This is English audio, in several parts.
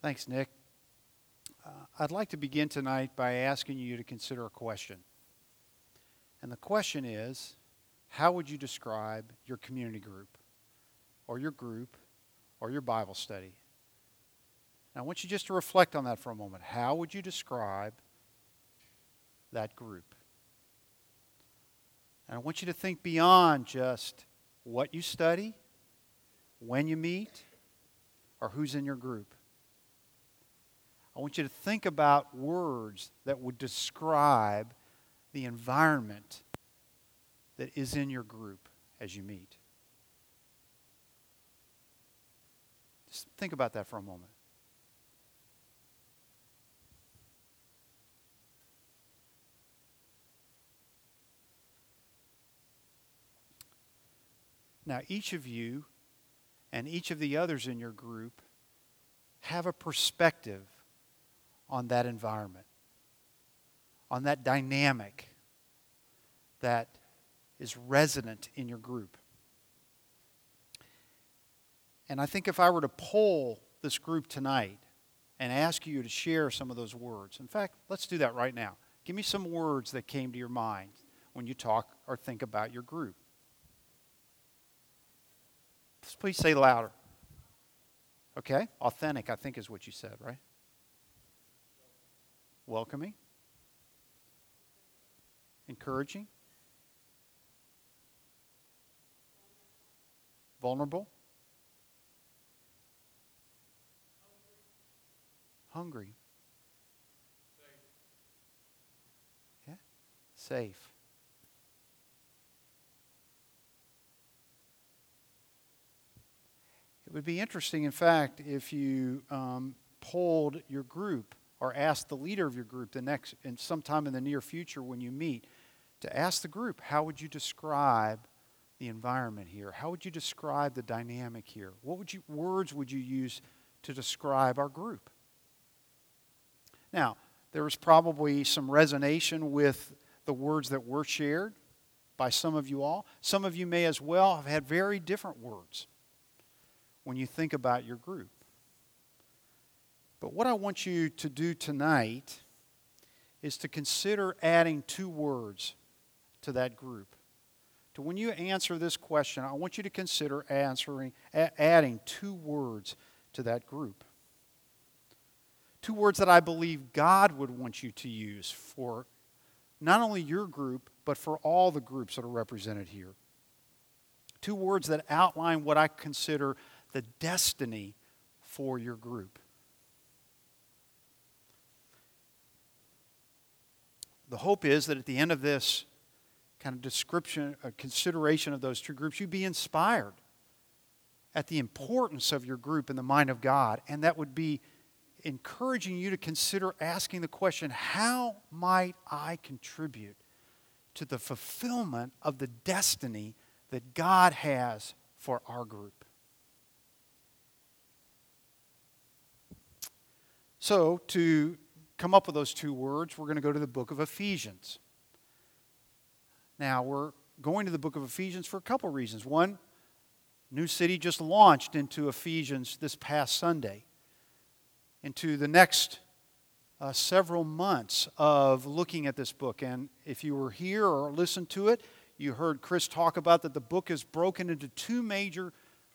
Thanks, Nick. Uh, I'd like to begin tonight by asking you to consider a question. And the question is how would you describe your community group, or your group, or your Bible study? And I want you just to reflect on that for a moment. How would you describe that group? And I want you to think beyond just what you study, when you meet, or who's in your group. I want you to think about words that would describe the environment that is in your group as you meet. Just think about that for a moment. Now, each of you and each of the others in your group have a perspective on that environment, on that dynamic that is resonant in your group. And I think if I were to poll this group tonight and ask you to share some of those words, in fact, let's do that right now. Give me some words that came to your mind when you talk or think about your group. Please say louder. Okay? Authentic, I think, is what you said, right? Welcoming. Encouraging. Vulnerable. Hungry. Yeah? Safe. It would be interesting, in fact, if you um, polled your group or ask the leader of your group the next, and sometime in the near future when you meet, to ask the group, how would you describe the environment here? How would you describe the dynamic here? What would you, words would you use to describe our group? Now, there was probably some resonation with the words that were shared by some of you all. Some of you may as well have had very different words when you think about your group. But what I want you to do tonight is to consider adding two words to that group. To when you answer this question, I want you to consider answering adding two words to that group. Two words that I believe God would want you to use for not only your group, but for all the groups that are represented here. Two words that outline what I consider the destiny for your group. The hope is that at the end of this kind of description, a uh, consideration of those two groups, you'd be inspired at the importance of your group in the mind of God, and that would be encouraging you to consider asking the question how might I contribute to the fulfillment of the destiny that God has for our group? So, to come up with those two words, we're going to go to the book of Ephesians. Now, we're going to the book of Ephesians for a couple reasons. One, New City just launched into Ephesians this past Sunday, into the next uh, several months of looking at this book. And if you were here or listened to it, you heard Chris talk about that the book is broken into two major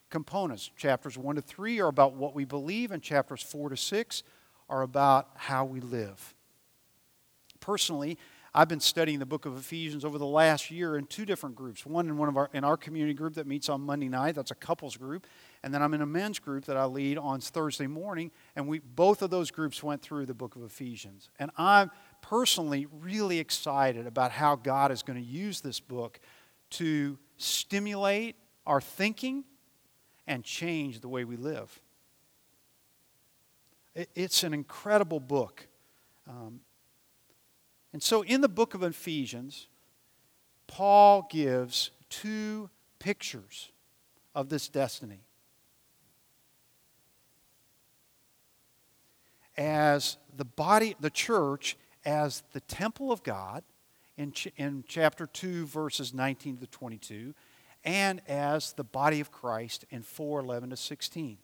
components. Chapters 1 to 3 are about what we believe, and chapters 4 to 6 are about how we live. Personally, I've been studying the book of Ephesians over the last year in two different groups. One in one of our in our community group that meets on Monday night, that's a couples group, and then I'm in a men's group that I lead on Thursday morning, and we both of those groups went through the book of Ephesians. And I'm personally really excited about how God is going to use this book to stimulate our thinking and change the way we live. It's an incredible book. Um, and so in the book of Ephesians, Paul gives two pictures of this destiny. As the body, the church, as the temple of God in, ch- in chapter 2, verses 19 to 22, and as the body of Christ in 4 11 to 16.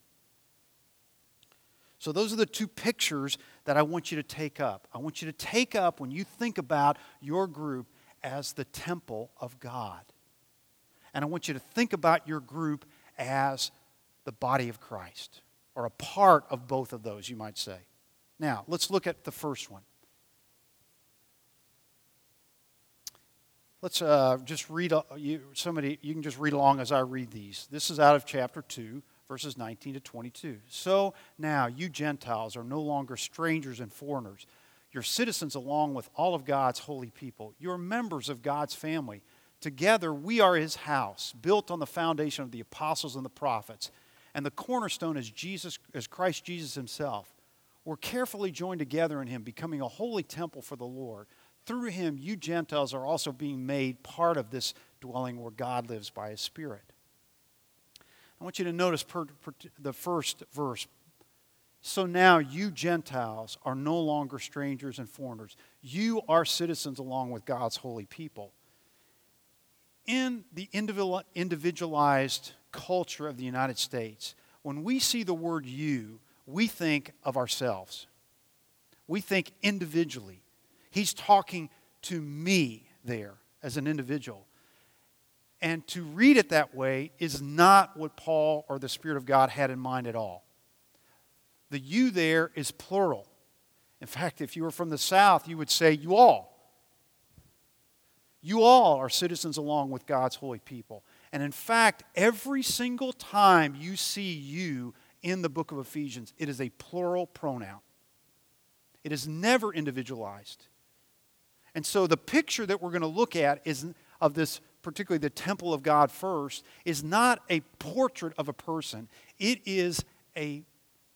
So, those are the two pictures that I want you to take up. I want you to take up when you think about your group as the temple of God. And I want you to think about your group as the body of Christ, or a part of both of those, you might say. Now, let's look at the first one. Let's uh, just read, uh, you, somebody, you can just read along as I read these. This is out of chapter 2, verses 19 to 22. So now you Gentiles are no longer strangers and foreigners. You're citizens along with all of God's holy people. You're members of God's family. Together, we are his house, built on the foundation of the apostles and the prophets. And the cornerstone is Jesus, is Christ Jesus himself. We're carefully joined together in him, becoming a holy temple for the Lord. Through him, you Gentiles are also being made part of this dwelling where God lives by his Spirit. I want you to notice per, per, the first verse. So now you Gentiles are no longer strangers and foreigners. You are citizens along with God's holy people. In the individualized culture of the United States, when we see the word you, we think of ourselves. We think individually. He's talking to me there as an individual. And to read it that way is not what Paul or the Spirit of God had in mind at all. The you there is plural. In fact, if you were from the South, you would say you all. You all are citizens along with God's holy people. And in fact, every single time you see you in the book of Ephesians, it is a plural pronoun. It is never individualized. And so the picture that we're going to look at is of this particularly the temple of God first is not a portrait of a person. It is a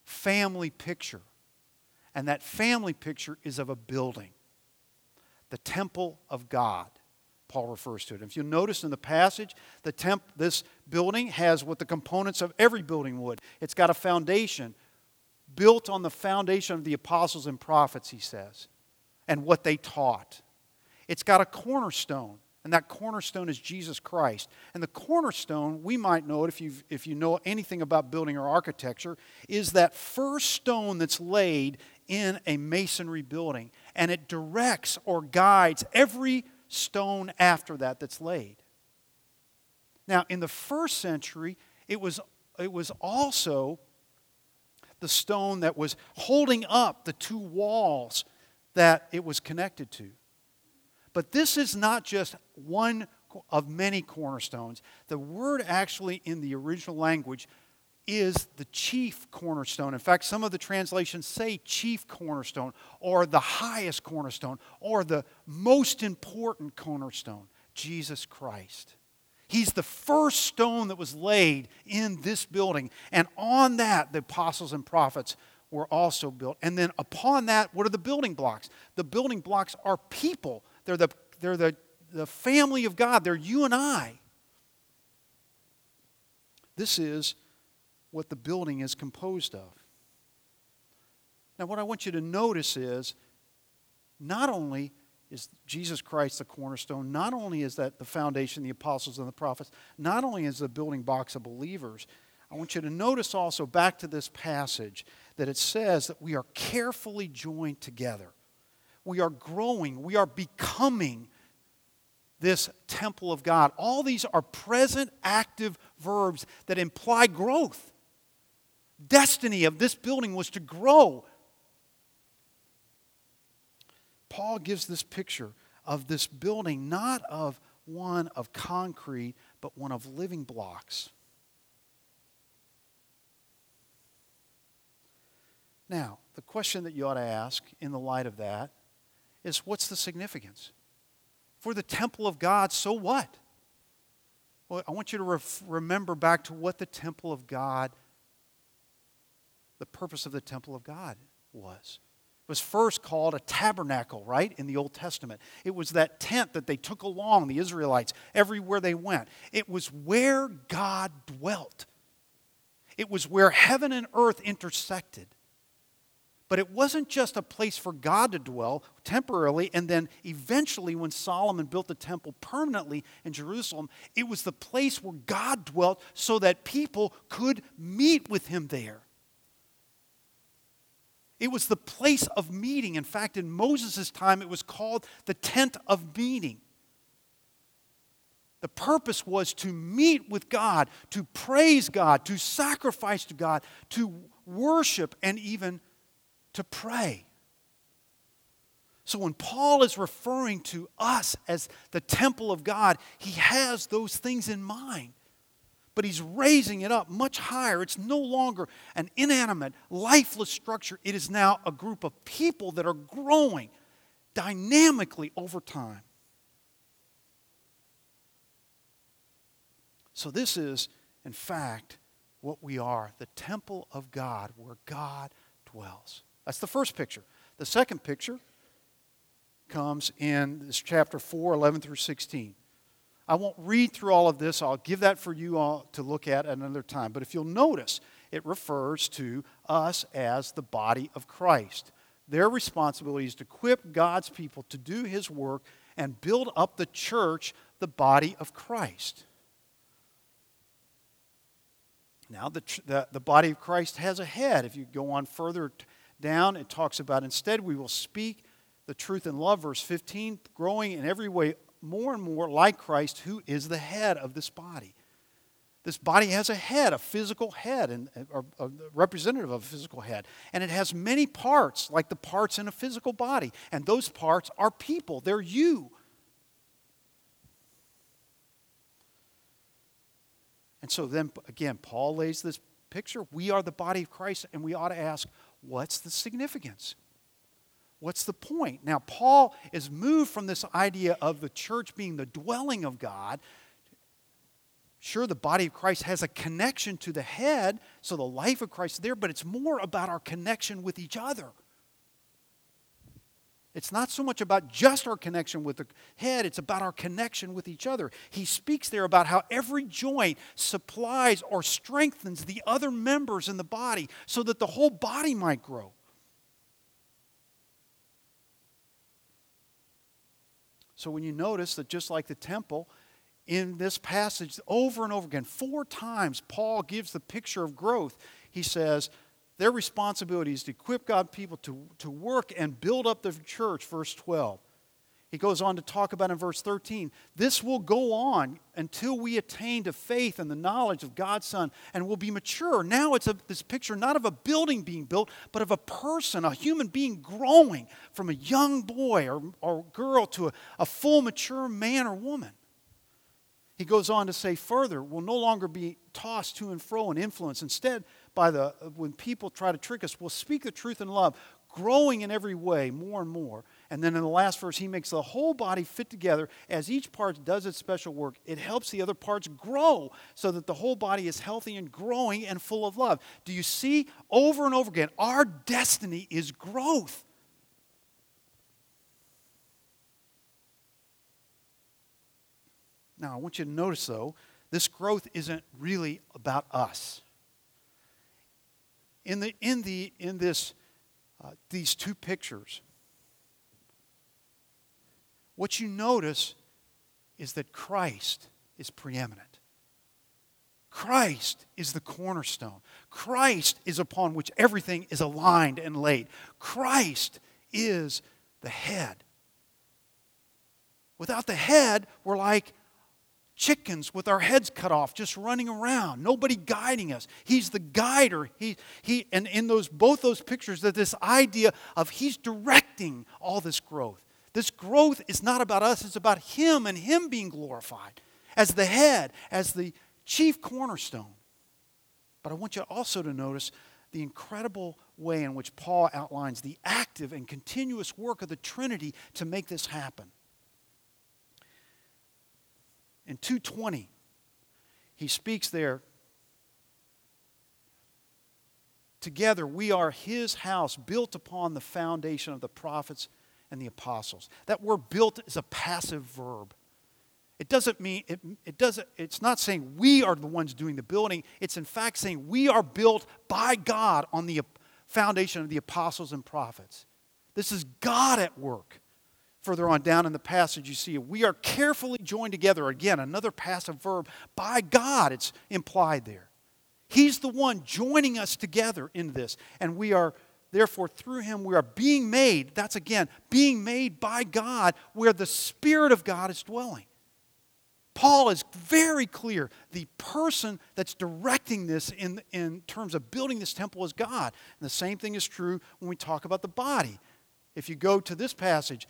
family picture. And that family picture is of a building. The temple of God. Paul refers to it. If you notice in the passage, the temp, this building has what the components of every building would. It's got a foundation built on the foundation of the apostles and prophets, he says, and what they taught. It's got a cornerstone, and that cornerstone is Jesus Christ. And the cornerstone, we might know it if, you if you know anything about building or architecture, is that first stone that's laid in a masonry building. And it directs or guides every stone after that that's laid. Now, in the first century, it was, it was also the stone that was holding up the two walls that it was connected to. But this is not just one of many cornerstones. The word actually in the original language is the chief cornerstone. In fact, some of the translations say chief cornerstone, or the highest cornerstone, or the most important cornerstone Jesus Christ. He's the first stone that was laid in this building. And on that, the apostles and prophets were also built. And then upon that, what are the building blocks? The building blocks are people, they're the, they're the, the family of God, they're you and I. This is what the building is composed of. Now, what I want you to notice is not only is Jesus Christ the cornerstone, not only is that the foundation, the apostles and the prophets, not only is the building blocks of believers, I want you to notice also back to this passage that it says that we are carefully joined together. We are growing, we are becoming this temple of God. All these are present active verbs that imply growth destiny of this building was to grow. Paul gives this picture of this building not of one of concrete, but one of living blocks. Now, the question that you ought to ask in the light of that is what's the significance? For the temple of God, so what? Well, I want you to ref- remember back to what the temple of God the purpose of the temple of God was. It was first called a tabernacle, right, in the Old Testament. It was that tent that they took along, the Israelites, everywhere they went. It was where God dwelt, it was where heaven and earth intersected. But it wasn't just a place for God to dwell temporarily, and then eventually, when Solomon built the temple permanently in Jerusalem, it was the place where God dwelt so that people could meet with him there. It was the place of meeting. In fact, in Moses' time, it was called the tent of meeting. The purpose was to meet with God, to praise God, to sacrifice to God, to worship, and even to pray. So when Paul is referring to us as the temple of God, he has those things in mind. But he's raising it up much higher. It's no longer an inanimate, lifeless structure. It is now a group of people that are growing dynamically over time. So, this is, in fact, what we are the temple of God where God dwells. That's the first picture. The second picture comes in this chapter 4, 11 through 16. I won't read through all of this. I'll give that for you all to look at another time. But if you'll notice, it refers to us as the body of Christ. Their responsibility is to equip God's people to do His work and build up the church, the body of Christ. Now, the, the, the body of Christ has a head. If you go on further down, it talks about instead we will speak the truth in love, verse 15, growing in every way more and more like Christ, who is the head of this body. This body has a head, a physical head, and or a representative of a physical head. And it has many parts, like the parts in a physical body. And those parts are people, they're you. And so then again, Paul lays this picture. We are the body of Christ, and we ought to ask, what's the significance? What's the point? Now, Paul is moved from this idea of the church being the dwelling of God. Sure, the body of Christ has a connection to the head, so the life of Christ is there, but it's more about our connection with each other. It's not so much about just our connection with the head, it's about our connection with each other. He speaks there about how every joint supplies or strengthens the other members in the body so that the whole body might grow. So when you notice that just like the temple, in this passage, over and over again, four times, Paul gives the picture of growth. He says, their responsibility is to equip God people to, to work and build up the church, verse 12. He goes on to talk about in verse 13 this will go on until we attain to faith and the knowledge of God's Son and will be mature. Now it's a, this picture not of a building being built, but of a person, a human being growing from a young boy or, or girl to a, a full mature man or woman. He goes on to say further, will no longer be tossed to and fro and influenced. Instead, by the when people try to trick us, we'll speak the truth in love, growing in every way more and more. And then in the last verse, he makes the whole body fit together. As each part does its special work, it helps the other parts grow so that the whole body is healthy and growing and full of love. Do you see over and over again? Our destiny is growth. Now, I want you to notice, though, this growth isn't really about us. In, the, in, the, in this uh, these two pictures, what you notice is that Christ is preeminent. Christ is the cornerstone. Christ is upon which everything is aligned and laid. Christ is the head. Without the head, we're like chickens with our heads cut off, just running around, nobody guiding us. He's the guider. He, he, and in those, both those pictures, that this idea of He's directing all this growth. This growth is not about us, it's about Him and Him being glorified as the head, as the chief cornerstone. But I want you also to notice the incredible way in which Paul outlines the active and continuous work of the Trinity to make this happen in 220, he speaks there. Together, we are his house built upon the foundation of the prophets and the apostles. That word built is a passive verb. It doesn't mean, it, it doesn't, it's not saying we are the ones doing the building. It's in fact saying we are built by God on the foundation of the apostles and prophets. This is God at work. Further on down in the passage, you see we are carefully joined together. Again, another passive verb by God, it's implied there. He's the one joining us together in this, and we are Therefore, through him we are being made, that's again, being made by God, where the Spirit of God is dwelling. Paul is very clear. The person that's directing this in, in terms of building this temple is God. And the same thing is true when we talk about the body. If you go to this passage,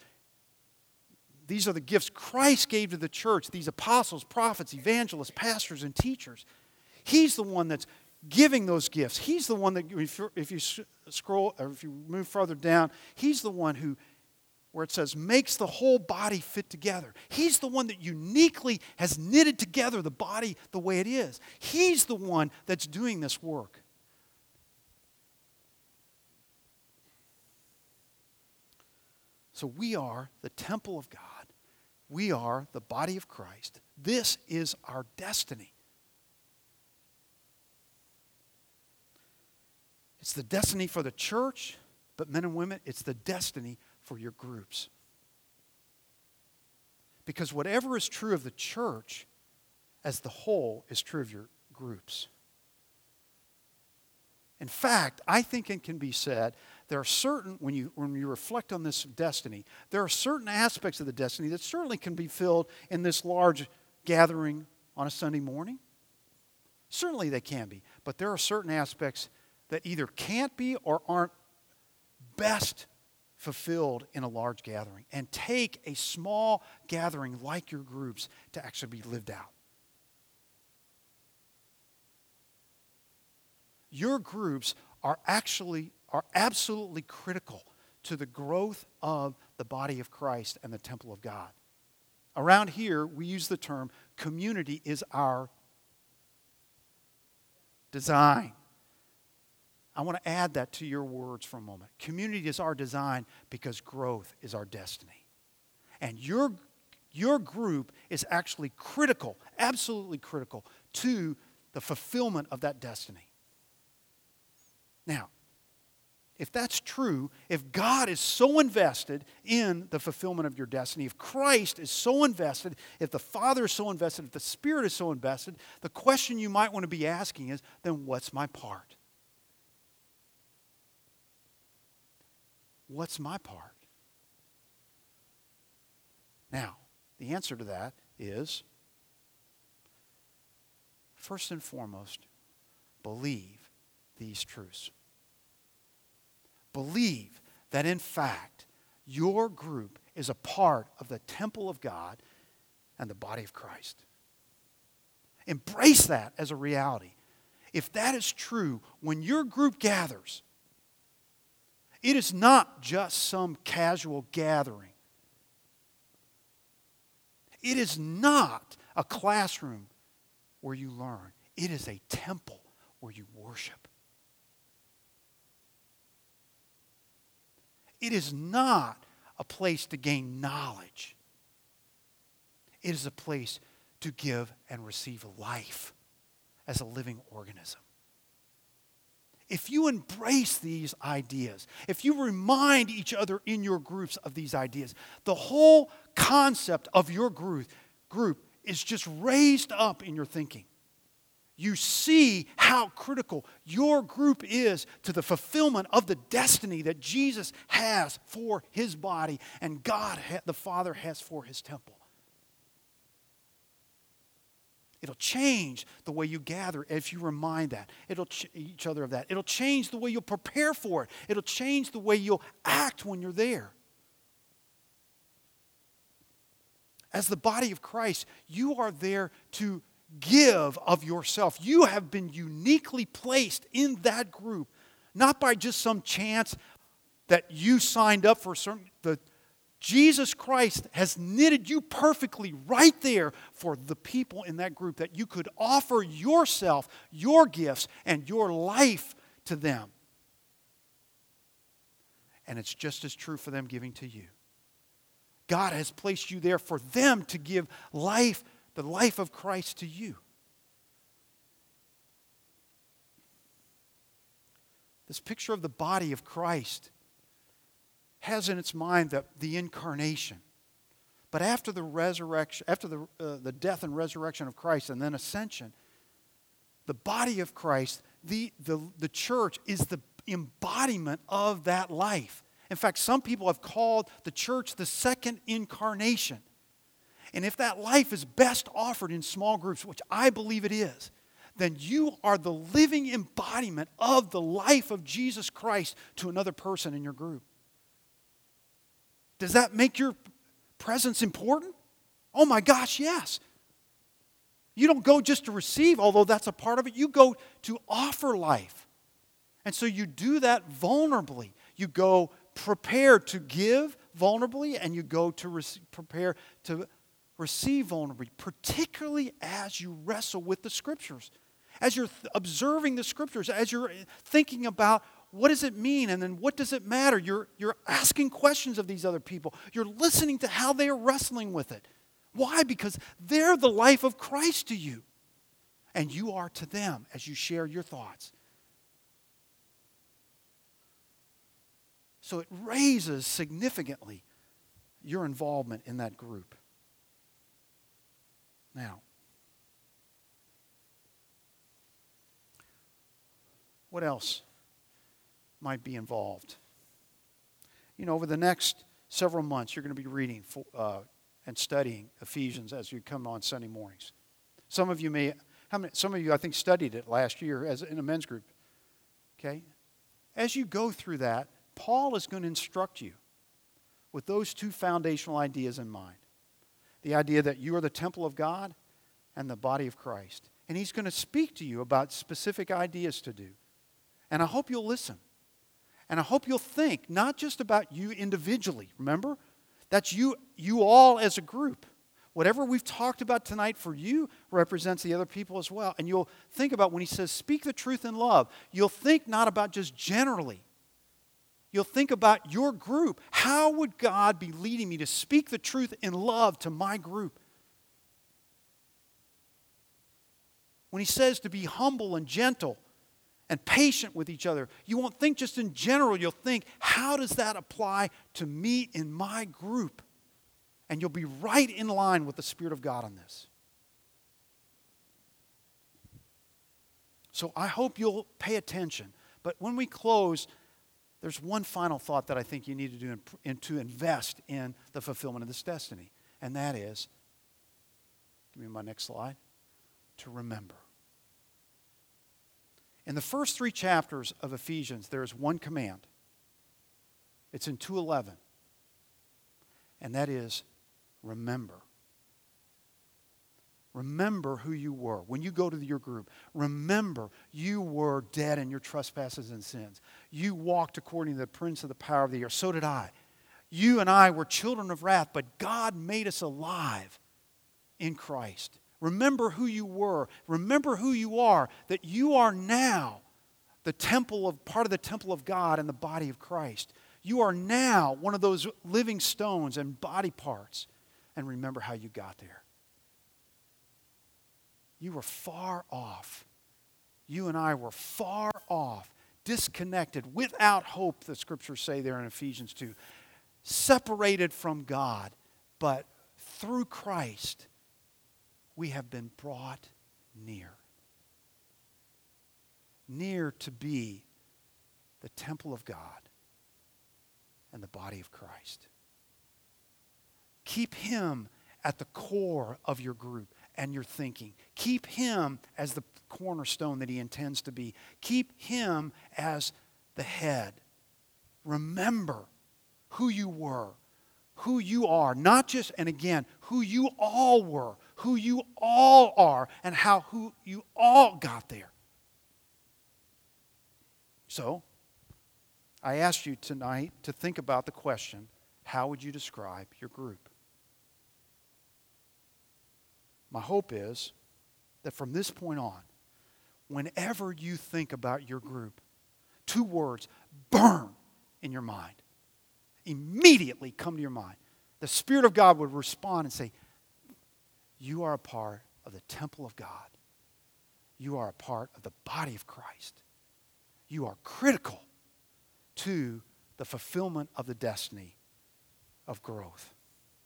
these are the gifts Christ gave to the church these apostles, prophets, evangelists, pastors, and teachers. He's the one that's giving those gifts. He's the one that, if you scroll or if you move further down, he's the one who where it says, makes the whole body fit together. He's the one that uniquely has knitted together the body the way it is. He's the one that's doing this work. So we are the temple of God. We are the body of Christ. This is our destiny. It's the destiny for the church, but men and women, it's the destiny for your groups. Because whatever is true of the church as the whole is true of your groups. In fact, I think it can be said there are certain, when you, when you reflect on this destiny, there are certain aspects of the destiny that certainly can be filled in this large gathering on a Sunday morning. Certainly they can be. But there are certain aspects that either can't be or aren't best fulfilled in a large gathering and take a small gathering like your groups to actually be lived out. Your groups are actually are absolutely critical to the growth of the body of Christ and the temple of God. Around here, we use the term community is our design. I want to add that to your words for a moment. Community is our design because growth is our destiny. And your, your group is actually critical, absolutely critical, to the fulfillment of that destiny. Now, if that's true, if God is so invested in the fulfillment of your destiny, if Christ is so invested, if the Father is so invested, if the Spirit is so invested, the question you might want to be asking is then what's my part? What's my part? Now, the answer to that is first and foremost, believe these truths. Believe that in fact, your group is a part of the temple of God and the body of Christ. Embrace that as a reality. If that is true, when your group gathers, it is not just some casual gathering. It is not a classroom where you learn. It is a temple where you worship. It is not a place to gain knowledge. It is a place to give and receive life as a living organism if you embrace these ideas, if you remind each other in your groups of these ideas, the whole concept of your group, group is just raised up in your thinking. You see how critical your group is to the fulfillment of the destiny that Jesus has for his body and God, the Father, has for his temple. It'll change the way you gather if you remind that. It'll ch- each other of that. It'll change the way you'll prepare for it. It'll change the way you'll act when you're there. As the body of Christ, you are there to give of yourself. You have been uniquely placed in that group, not by just some chance that you signed up for certain the Jesus Christ has knitted you perfectly right there for the people in that group that you could offer yourself, your gifts, and your life to them. And it's just as true for them giving to you. God has placed you there for them to give life, the life of Christ to you. This picture of the body of Christ has in its mind the, the incarnation. But after the resurrection, after the, uh, the death and resurrection of Christ and then ascension, the body of Christ, the, the, the church, is the, embodiment of that life. In fact, some people have called the church the second incarnation. And if that life is best offered in small groups, which I believe it is, then you are the living embodiment of the life of Jesus Christ to another person in your group. Does that make your presence important? Oh my gosh, yes. You don't go just to receive, although that's a part of it. You go to offer life. And so you do that vulnerably. You go prepared to give vulnerably, and you go to re- prepare to receive vulnerably, particularly as you wrestle with the scriptures. As you're th- observing the scriptures, as you're thinking about what does it mean and then what does it matter, you're, you're asking questions of these other people. You're listening to how they are wrestling with it. Why? Because they're the life of Christ to you, and you are to them as you share your thoughts. So it raises significantly your involvement in that group. Now, what else might be involved? You know, over the next several months, you're going to be reading uh, and studying Ephesians as you come on Sunday mornings. Some of you may, how many, some of you I think studied it last year as in a men's group. Okay, as you go through that, Paul is going to instruct you with those two foundational ideas in mind the idea that you are the temple of God and the body of Christ. And he's going to speak to you about specific ideas to do. And I hope you'll listen. And I hope you'll think not just about you individually, remember? That's you, you all as a group. Whatever we've talked about tonight for you represents the other people as well. And you'll think about when he says, speak the truth in love, you'll think not about just generally. You'll think about your group. How would God be leading me to speak the truth in love to my group? When he says to be humble and gentle, and patient with each other. You won't think just in general, you'll think, how does that apply to me in my group? And you'll be right in line with the Spirit of God on this. So I hope you'll pay attention. But when we close, there's one final thought that I think you need to do and to invest in the fulfillment of this destiny. And that is, give me my next slide, to remember. In the first three chapters of Ephesians, there is one command. It's in 211. And that is remember. Remember who you were. When you go to your group, remember you were dead in your trespasses and sins. You walked according to the prince of the power of the air. So did I. You and I were children of wrath, but God made us alive in Christ. Remember who you were. Remember who you are, that you are now the temple of part of the temple of God and the body of Christ. You are now one of those living stones and body parts. And remember how you got there. You were far off. You and I were far off, disconnected, without hope, the scriptures say there in Ephesians 2, separated from God. But through Christ, we have been brought near. Near to be the temple of God and the body of Christ. Keep Him at the core of your group and your thinking. Keep Him as the cornerstone that He intends to be. Keep Him as the head. Remember who you were who you are, not just, and again, who you all were, who you all are, and how who you all got there. So, I asked you tonight to think about the question how would you describe your group? My hope is that from this point on, whenever you think about your group, two words burn in your mind immediately come to your mind. The Spirit of God would respond and say, You are a part of the temple of God. You are a part of the body of Christ. You are critical to the fulfillment of the destiny of growth.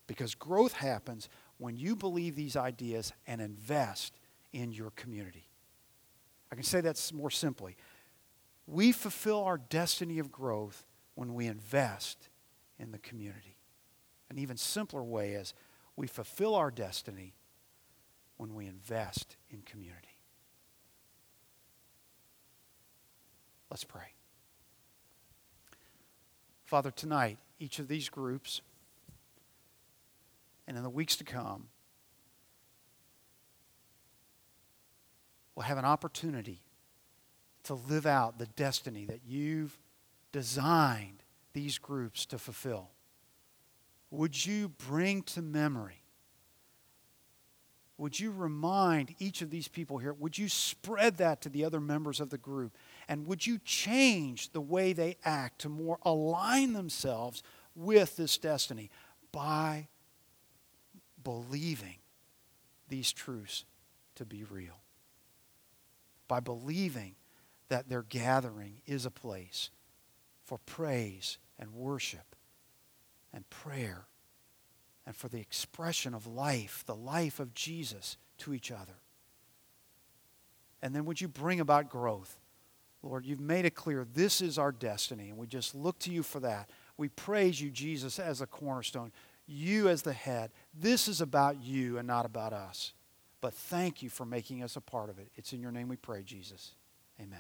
Because growth happens when you believe these ideas and invest in your community. I can say that more simply. We fulfill our destiny of growth when we invest in the community. An even simpler way is we fulfill our destiny when we invest in community. Let's pray. Father, tonight, each of these groups, and in the weeks to come, will have an opportunity to live out the destiny that you've designed these groups to fulfill. Would you bring to memory? Would you remind each of these people here? Would you spread that to the other members of the group? And would you change the way they act to more align themselves with this destiny by believing these truths to be real? By believing that their gathering is a place for praise and worship and prayer and for the expression of life, the life of Jesus to each other. And then would you bring about growth? Lord, you've made it clear this is our destiny, and we just look to you for that. We praise you, Jesus, as a cornerstone, you as the head. This is about you and not about us. But thank you for making us a part of it. It's in your name we pray, Jesus. Amen.